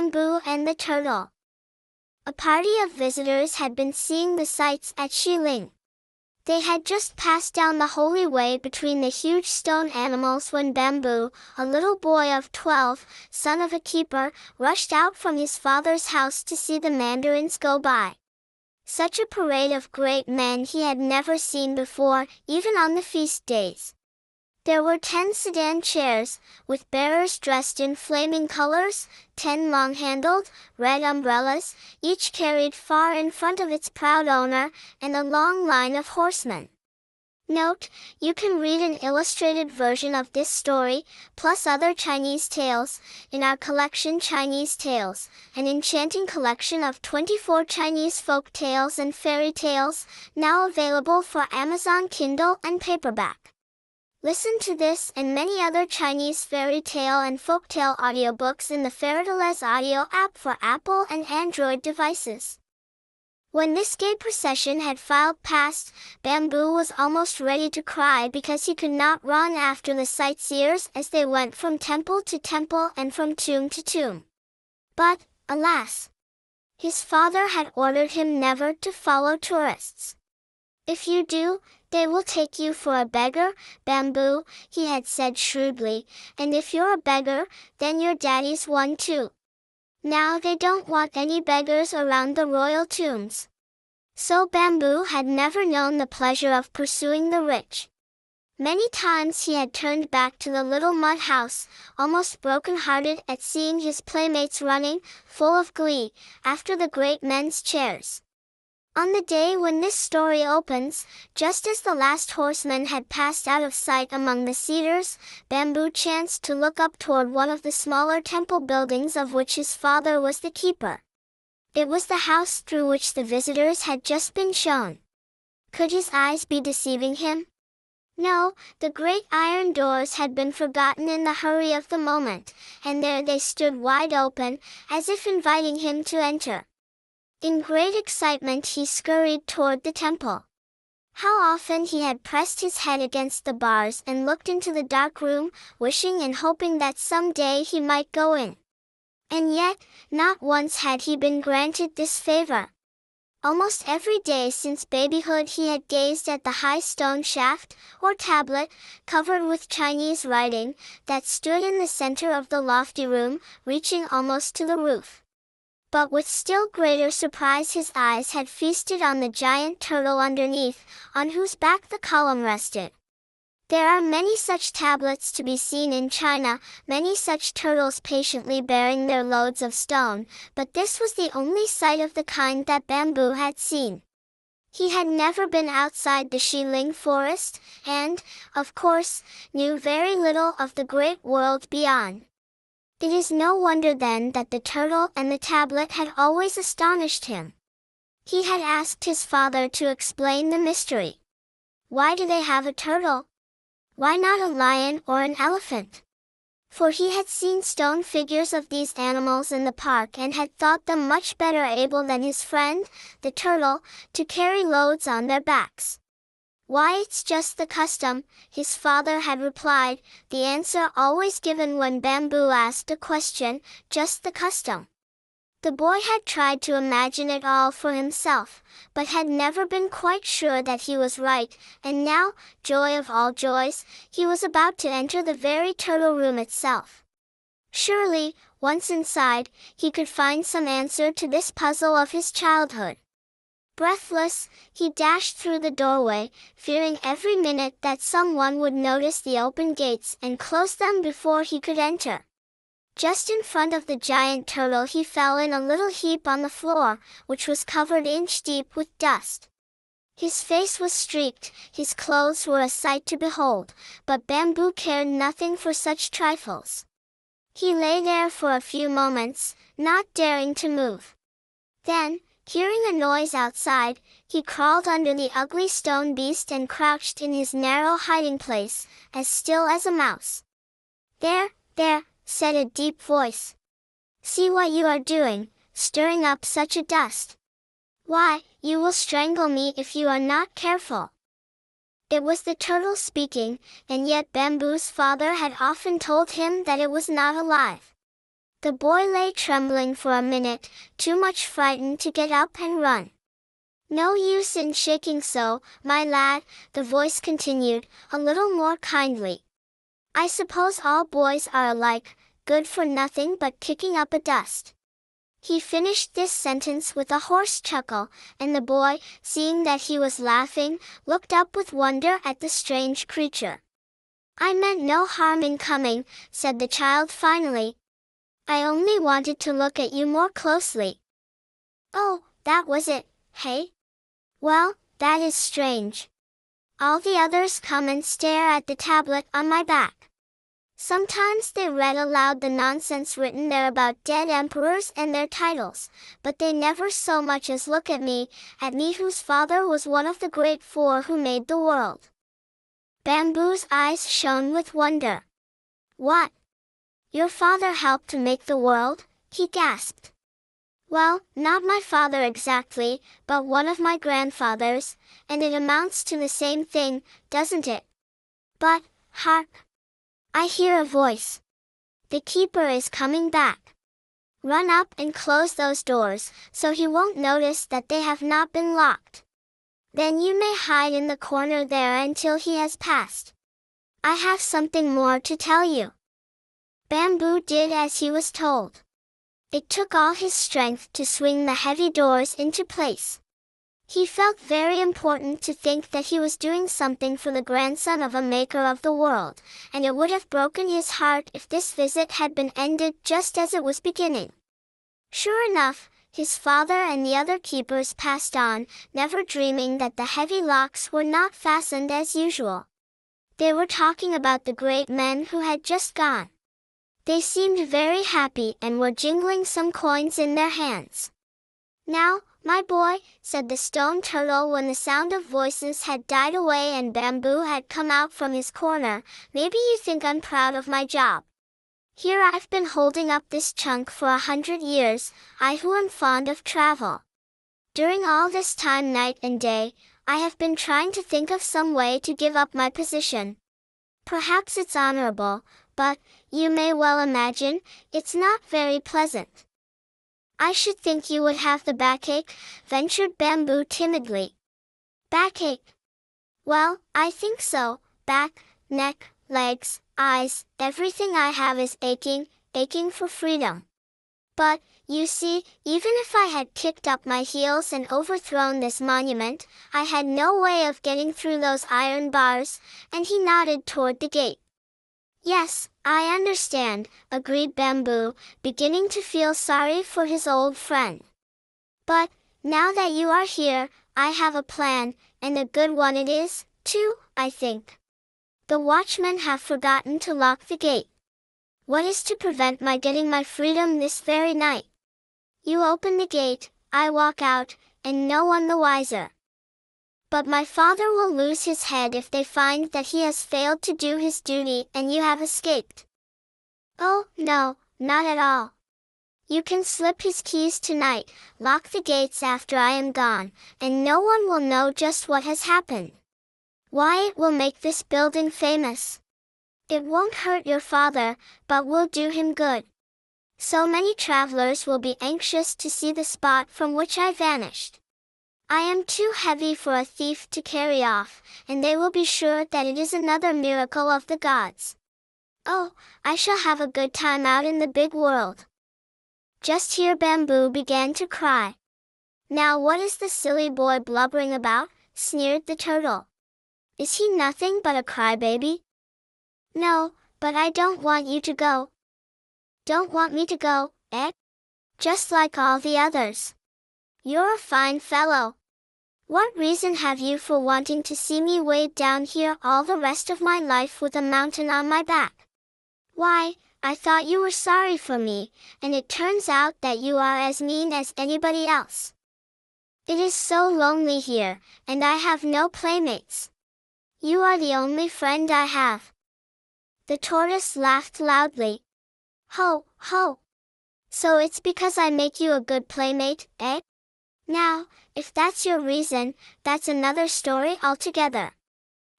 Bamboo and the Turtle A party of visitors had been seeing the sights at Xiling. They had just passed down the holy way between the huge stone animals when Bamboo, a little boy of twelve, son of a keeper, rushed out from his father's house to see the mandarins go by. Such a parade of great men he had never seen before, even on the feast days. There were ten sedan chairs, with bearers dressed in flaming colors, ten long-handled, red umbrellas, each carried far in front of its proud owner, and a long line of horsemen. Note, you can read an illustrated version of this story, plus other Chinese tales, in our collection Chinese Tales, an enchanting collection of 24 Chinese folk tales and fairy tales, now available for Amazon Kindle and paperback. Listen to this and many other Chinese fairy tale and folktale audiobooks in the Fairytales audio app for Apple and Android devices. When this gay procession had filed past, Bamboo was almost ready to cry because he could not run after the sightseers as they went from temple to temple and from tomb to tomb. But, alas! His father had ordered him never to follow tourists. If you do, they will take you for a beggar, bamboo, he had said shrewdly, and if you're a beggar, then your daddy's one too. Now they don't want any beggars around the royal tombs. So Bamboo had never known the pleasure of pursuing the rich. Many times he had turned back to the little mud house, almost broken-hearted at seeing his playmates running, full of glee, after the great men's chairs. On the day when this story opens, just as the last horseman had passed out of sight among the cedars, Bamboo chanced to look up toward one of the smaller temple buildings of which his father was the keeper. It was the house through which the visitors had just been shown. Could his eyes be deceiving him? No, the great iron doors had been forgotten in the hurry of the moment, and there they stood wide open, as if inviting him to enter. In great excitement he scurried toward the temple. How often he had pressed his head against the bars and looked into the dark room, wishing and hoping that some day he might go in. And yet, not once had he been granted this favor. Almost every day since babyhood he had gazed at the high stone shaft, or tablet, covered with Chinese writing, that stood in the center of the lofty room, reaching almost to the roof. But with still greater surprise his eyes had feasted on the giant turtle underneath, on whose back the column rested. There are many such tablets to be seen in China, many such turtles patiently bearing their loads of stone, but this was the only sight of the kind that Bamboo had seen. He had never been outside the Xiling forest, and, of course, knew very little of the great world beyond. It is no wonder then that the turtle and the tablet had always astonished him. He had asked his father to explain the mystery. Why do they have a turtle? Why not a lion or an elephant? For he had seen stone figures of these animals in the park and had thought them much better able than his friend, the turtle, to carry loads on their backs. Why it's just the custom, his father had replied, the answer always given when Bamboo asked a question, just the custom. The boy had tried to imagine it all for himself, but had never been quite sure that he was right, and now, joy of all joys, he was about to enter the very turtle room itself. Surely, once inside, he could find some answer to this puzzle of his childhood. Breathless, he dashed through the doorway, fearing every minute that someone would notice the open gates and close them before he could enter. Just in front of the giant turtle he fell in a little heap on the floor, which was covered inch deep with dust. His face was streaked, his clothes were a sight to behold, but Bamboo cared nothing for such trifles. He lay there for a few moments, not daring to move. Then, Hearing a noise outside, he crawled under the ugly stone beast and crouched in his narrow hiding place, as still as a mouse. There, there, said a deep voice. See what you are doing, stirring up such a dust. Why, you will strangle me if you are not careful. It was the turtle speaking, and yet Bamboo's father had often told him that it was not alive. The boy lay trembling for a minute, too much frightened to get up and run. No use in shaking so, my lad, the voice continued, a little more kindly. I suppose all boys are alike, good for nothing but kicking up a dust. He finished this sentence with a hoarse chuckle, and the boy, seeing that he was laughing, looked up with wonder at the strange creature. I meant no harm in coming, said the child finally. I only wanted to look at you more closely. Oh, that was it, hey? Well, that is strange. All the others come and stare at the tablet on my back. Sometimes they read aloud the nonsense written there about dead emperors and their titles, but they never so much as look at me, at me whose father was one of the great four who made the world. Bamboo's eyes shone with wonder. What? Your father helped to make the world? he gasped. Well, not my father exactly, but one of my grandfathers, and it amounts to the same thing, doesn't it? But, hark! I hear a voice. The keeper is coming back. Run up and close those doors, so he won't notice that they have not been locked. Then you may hide in the corner there until he has passed. I have something more to tell you. Bamboo did as he was told. It took all his strength to swing the heavy doors into place. He felt very important to think that he was doing something for the grandson of a maker of the world, and it would have broken his heart if this visit had been ended just as it was beginning. Sure enough, his father and the other keepers passed on, never dreaming that the heavy locks were not fastened as usual. They were talking about the great men who had just gone. They seemed very happy and were jingling some coins in their hands. Now, my boy, said the stone turtle when the sound of voices had died away and bamboo had come out from his corner, maybe you think I'm proud of my job. Here I've been holding up this chunk for a hundred years, I who am fond of travel. During all this time night and day, I have been trying to think of some way to give up my position. Perhaps it's honorable, but, you may well imagine, it's not very pleasant. I should think you would have the backache, ventured Bamboo timidly. Backache? Well, I think so. Back, neck, legs, eyes, everything I have is aching, aching for freedom. But, you see, even if I had kicked up my heels and overthrown this monument, I had no way of getting through those iron bars, and he nodded toward the gate. Yes, I understand, agreed Bamboo, beginning to feel sorry for his old friend. But, now that you are here, I have a plan, and a good one it is, too, I think. The watchmen have forgotten to lock the gate. What is to prevent my getting my freedom this very night? You open the gate, I walk out, and no one the wiser. But my father will lose his head if they find that he has failed to do his duty and you have escaped. Oh, no, not at all. You can slip his keys tonight, lock the gates after I am gone, and no one will know just what has happened. Why, it will make this building famous. It won't hurt your father, but will do him good. So many travelers will be anxious to see the spot from which I vanished. I am too heavy for a thief to carry off, and they will be sure that it is another miracle of the gods. Oh, I shall have a good time out in the big world. Just here Bamboo began to cry. Now what is the silly boy blubbering about? sneered the turtle. Is he nothing but a crybaby? No, but I don't want you to go. Don't want me to go, eh? Just like all the others. You're a fine fellow. What reason have you for wanting to see me weighed down here all the rest of my life with a mountain on my back? Why, I thought you were sorry for me, and it turns out that you are as mean as anybody else. It is so lonely here, and I have no playmates. You are the only friend I have. The tortoise laughed loudly. Ho, ho! So it's because I make you a good playmate, eh? Now, if that's your reason, that's another story altogether.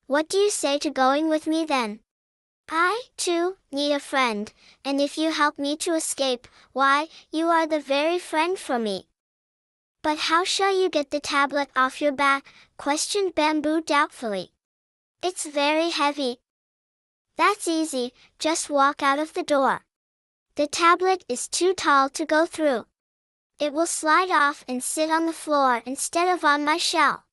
What do you say to going with me then? I, too, need a friend, and if you help me to escape, why, you are the very friend for me. But how shall you get the tablet off your back? questioned Bamboo doubtfully. It's very heavy. That's easy, just walk out of the door. The tablet is too tall to go through. It will slide off and sit on the floor instead of on my shell.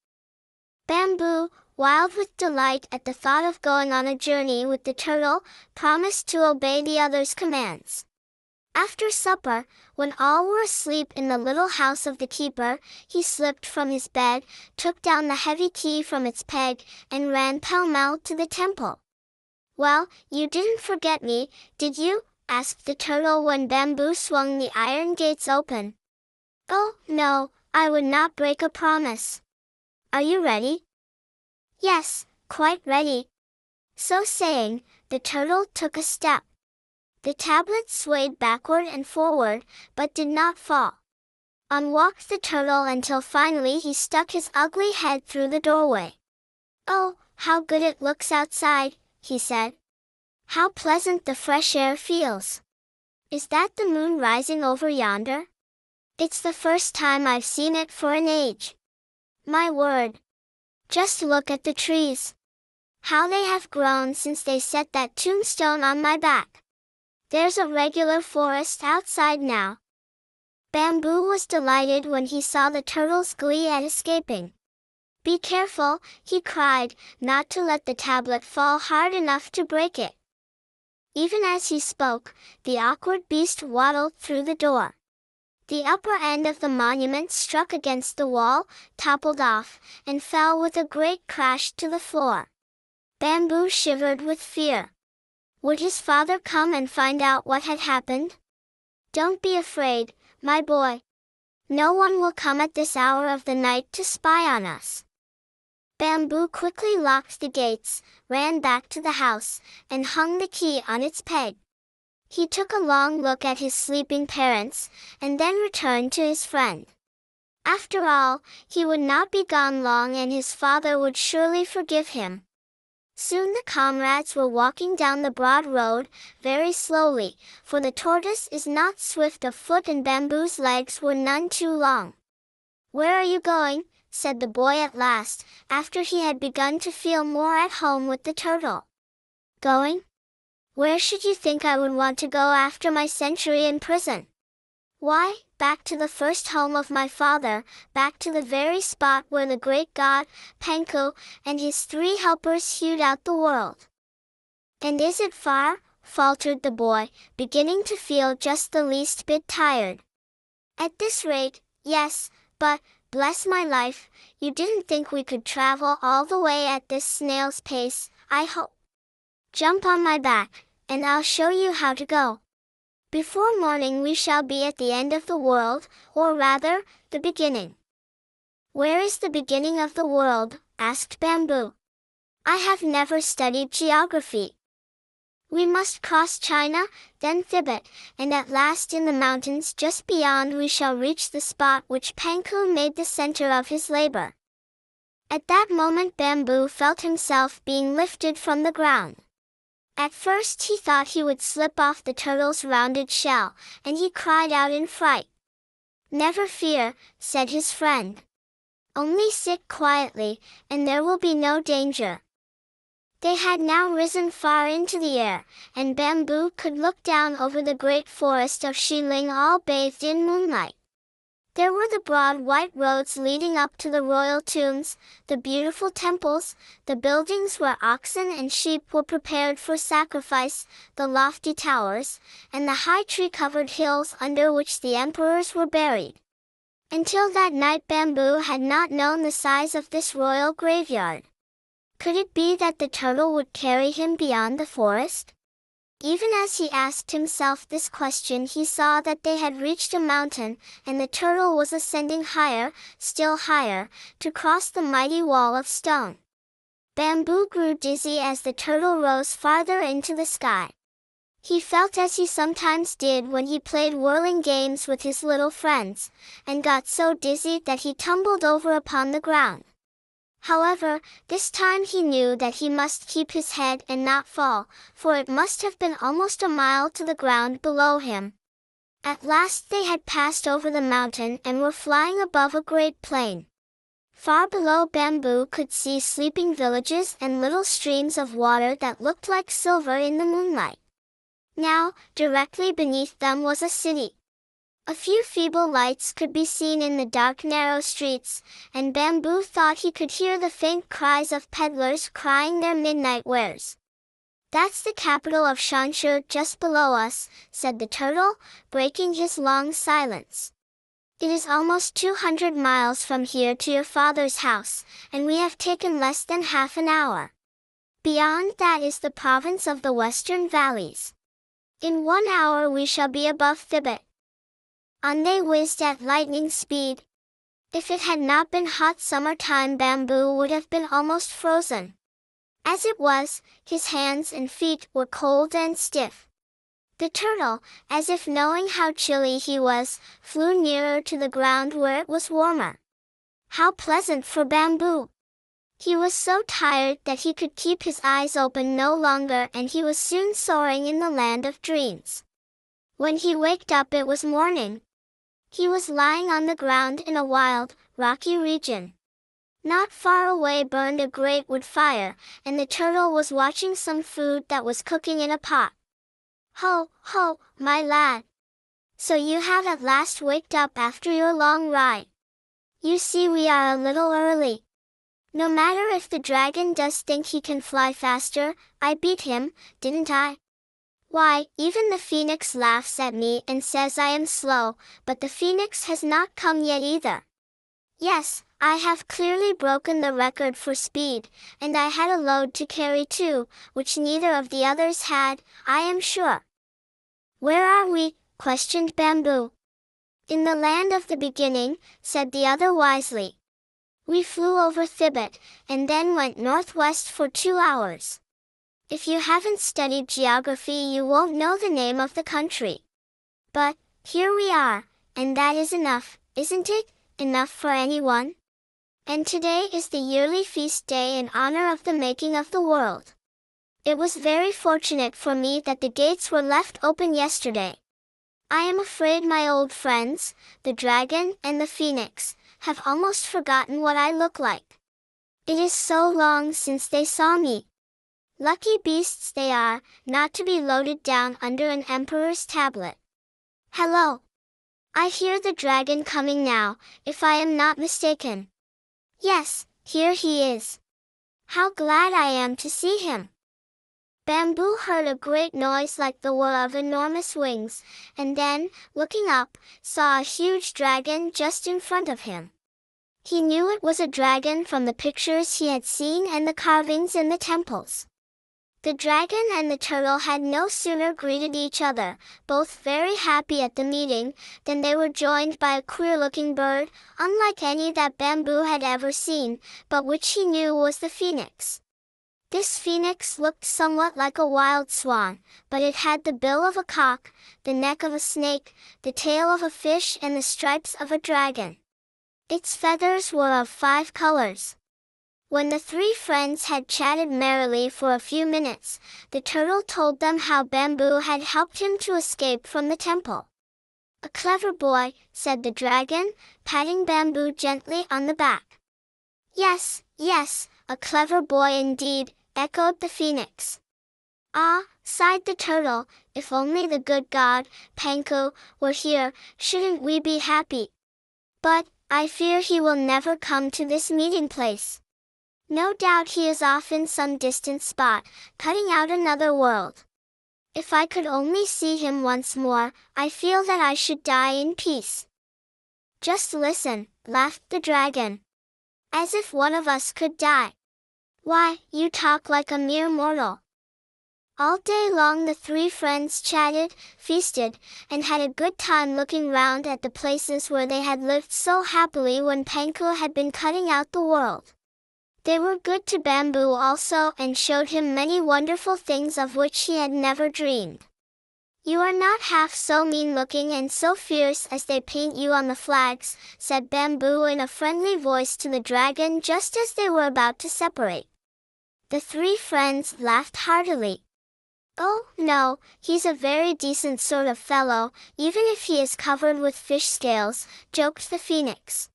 Bamboo, wild with delight at the thought of going on a journey with the turtle, promised to obey the other's commands. After supper, when all were asleep in the little house of the keeper, he slipped from his bed, took down the heavy key from its peg, and ran pell-mell to the temple. Well, you didn't forget me, did you? asked the turtle when Bamboo swung the iron gates open. Oh, no, I would not break a promise. Are you ready? Yes, quite ready. So saying, the turtle took a step. The tablet swayed backward and forward, but did not fall. On walked the turtle until finally he stuck his ugly head through the doorway. Oh, how good it looks outside, he said. How pleasant the fresh air feels. Is that the moon rising over yonder? It's the first time I've seen it for an age. My word, just look at the trees. How they have grown since they set that tombstone on my back. There's a regular forest outside now. Bamboo was delighted when he saw the turtle's glee at escaping. Be careful, he cried, not to let the tablet fall hard enough to break it. Even as he spoke, the awkward beast waddled through the door. The upper end of the monument struck against the wall, toppled off, and fell with a great crash to the floor. Bamboo shivered with fear. Would his father come and find out what had happened? Don't be afraid, my boy. No one will come at this hour of the night to spy on us. Bamboo quickly locked the gates, ran back to the house, and hung the key on its peg. He took a long look at his sleeping parents, and then returned to his friend. After all, he would not be gone long and his father would surely forgive him. Soon the comrades were walking down the broad road, very slowly, for the tortoise is not swift of foot and Bamboo's legs were none too long. Where are you going? said the boy at last, after he had begun to feel more at home with the turtle. Going? Where should you think I would want to go after my century in prison? Why, back to the first home of my father, back to the very spot where the great god, Panku, and his three helpers hewed out the world. And is it far? faltered the boy, beginning to feel just the least bit tired. At this rate, yes, but, bless my life, you didn't think we could travel all the way at this snail's pace, I hope. Jump on my back, and I'll show you how to go. Before morning we shall be at the end of the world, or rather, the beginning. Where is the beginning of the world? asked Bamboo. I have never studied geography. We must cross China, then Thibet, and at last in the mountains just beyond we shall reach the spot which Panku made the center of his labor. At that moment Bamboo felt himself being lifted from the ground. At first he thought he would slip off the turtle's rounded shell, and he cried out in fright. Never fear, said his friend. Only sit quietly, and there will be no danger. They had now risen far into the air, and Bamboo could look down over the great forest of Xiling all bathed in moonlight. There were the broad white roads leading up to the royal tombs, the beautiful temples, the buildings where oxen and sheep were prepared for sacrifice, the lofty towers, and the high tree-covered hills under which the emperors were buried. Until that night Bamboo had not known the size of this royal graveyard. Could it be that the turtle would carry him beyond the forest? Even as he asked himself this question he saw that they had reached a mountain, and the turtle was ascending higher, still higher, to cross the mighty wall of stone. Bamboo grew dizzy as the turtle rose farther into the sky. He felt as he sometimes did when he played whirling games with his little friends, and got so dizzy that he tumbled over upon the ground. However, this time he knew that he must keep his head and not fall, for it must have been almost a mile to the ground below him. At last they had passed over the mountain and were flying above a great plain. Far below Bamboo could see sleeping villages and little streams of water that looked like silver in the moonlight. Now, directly beneath them was a city. A few feeble lights could be seen in the dark narrow streets, and Bamboo thought he could hear the faint cries of peddlers crying their midnight wares. That's the capital of Shanshur just below us, said the turtle, breaking his long silence. It is almost 200 miles from here to your father's house, and we have taken less than half an hour. Beyond that is the province of the Western Valleys. In one hour we shall be above Thibet. On they whizzed at lightning speed. If it had not been hot summertime bamboo would have been almost frozen. As it was, his hands and feet were cold and stiff. The turtle, as if knowing how chilly he was, flew nearer to the ground where it was warmer. How pleasant for bamboo! He was so tired that he could keep his eyes open no longer and he was soon soaring in the land of dreams. When he waked up it was morning. He was lying on the ground in a wild, rocky region. Not far away burned a great wood fire, and the turtle was watching some food that was cooking in a pot. Ho, ho, my lad! So you have at last waked up after your long ride. You see we are a little early. No matter if the dragon does think he can fly faster, I beat him, didn't I? Why, even the phoenix laughs at me and says I am slow, but the phoenix has not come yet either. Yes, I have clearly broken the record for speed, and I had a load to carry too, which neither of the others had, I am sure. Where are we? questioned Bamboo. In the land of the beginning, said the other wisely. We flew over Thibet, and then went northwest for two hours. If you haven't studied geography you won't know the name of the country. But, here we are, and that is enough, isn't it? Enough for anyone? And today is the yearly feast day in honor of the making of the world. It was very fortunate for me that the gates were left open yesterday. I am afraid my old friends, the dragon and the phoenix, have almost forgotten what I look like. It is so long since they saw me. Lucky beasts they are, not to be loaded down under an emperor's tablet. Hello! I hear the dragon coming now, if I am not mistaken. Yes, here he is. How glad I am to see him. Bamboo heard a great noise like the whir of enormous wings, and then, looking up, saw a huge dragon just in front of him. He knew it was a dragon from the pictures he had seen and the carvings in the temples. The dragon and the turtle had no sooner greeted each other, both very happy at the meeting, than they were joined by a queer-looking bird, unlike any that Bamboo had ever seen, but which he knew was the phoenix. This phoenix looked somewhat like a wild swan, but it had the bill of a cock, the neck of a snake, the tail of a fish and the stripes of a dragon. Its feathers were of five colors, when the three friends had chatted merrily for a few minutes, the turtle told them how Bamboo had helped him to escape from the temple. A clever boy, said the dragon, patting Bamboo gently on the back. Yes, yes, a clever boy indeed, echoed the phoenix. Ah, sighed the turtle, if only the good god, Panku, were here, shouldn't we be happy? But, I fear he will never come to this meeting place. No doubt he is off in some distant spot, cutting out another world. If I could only see him once more, I feel that I should die in peace. Just listen, laughed the dragon. As if one of us could die. Why, you talk like a mere mortal. All day long the three friends chatted, feasted, and had a good time looking round at the places where they had lived so happily when Panku had been cutting out the world. They were good to Bamboo also and showed him many wonderful things of which he had never dreamed. You are not half so mean-looking and so fierce as they paint you on the flags, said Bamboo in a friendly voice to the dragon just as they were about to separate. The three friends laughed heartily. Oh, no, he's a very decent sort of fellow, even if he is covered with fish scales, joked the phoenix.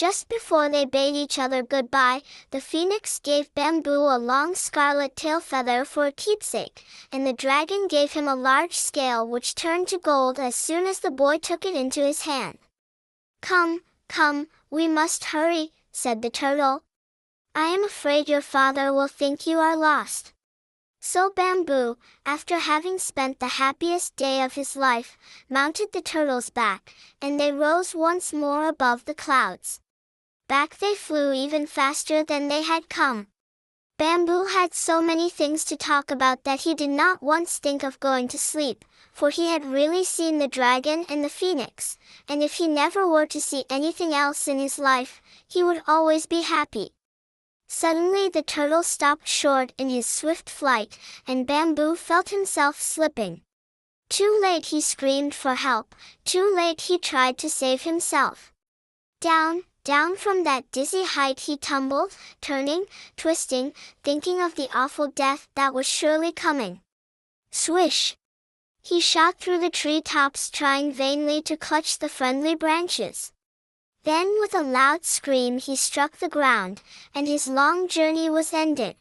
Just before they bade each other goodbye, the phoenix gave Bamboo a long scarlet tail feather for a keepsake, and the dragon gave him a large scale which turned to gold as soon as the boy took it into his hand. Come, come, we must hurry, said the turtle. I am afraid your father will think you are lost. So Bamboo, after having spent the happiest day of his life, mounted the turtle's back, and they rose once more above the clouds. Back they flew even faster than they had come. Bamboo had so many things to talk about that he did not once think of going to sleep, for he had really seen the dragon and the phoenix, and if he never were to see anything else in his life, he would always be happy. Suddenly the turtle stopped short in his swift flight, and Bamboo felt himself slipping. Too late he screamed for help, too late he tried to save himself. Down, down from that dizzy height he tumbled, turning, twisting, thinking of the awful death that was surely coming. Swish! He shot through the tree tops trying vainly to clutch the friendly branches. Then with a loud scream he struck the ground, and his long journey was ended.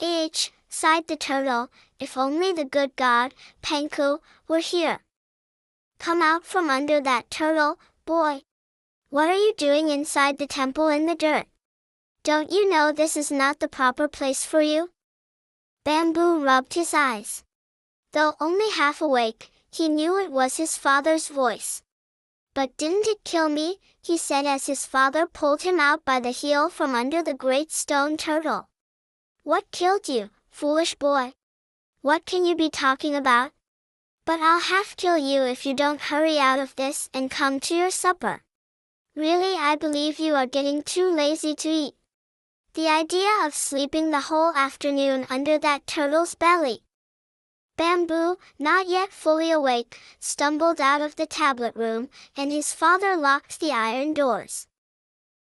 H, sighed the turtle, if only the good god, Panku, were here. Come out from under that turtle, boy. What are you doing inside the temple in the dirt? Don't you know this is not the proper place for you? Bamboo rubbed his eyes. Though only half awake, he knew it was his father's voice. But didn't it kill me, he said as his father pulled him out by the heel from under the great stone turtle. What killed you, foolish boy? What can you be talking about? But I'll half kill you if you don't hurry out of this and come to your supper. Really I believe you are getting too lazy to eat. The idea of sleeping the whole afternoon under that turtle's belly. Bamboo, not yet fully awake, stumbled out of the tablet room, and his father locked the iron doors.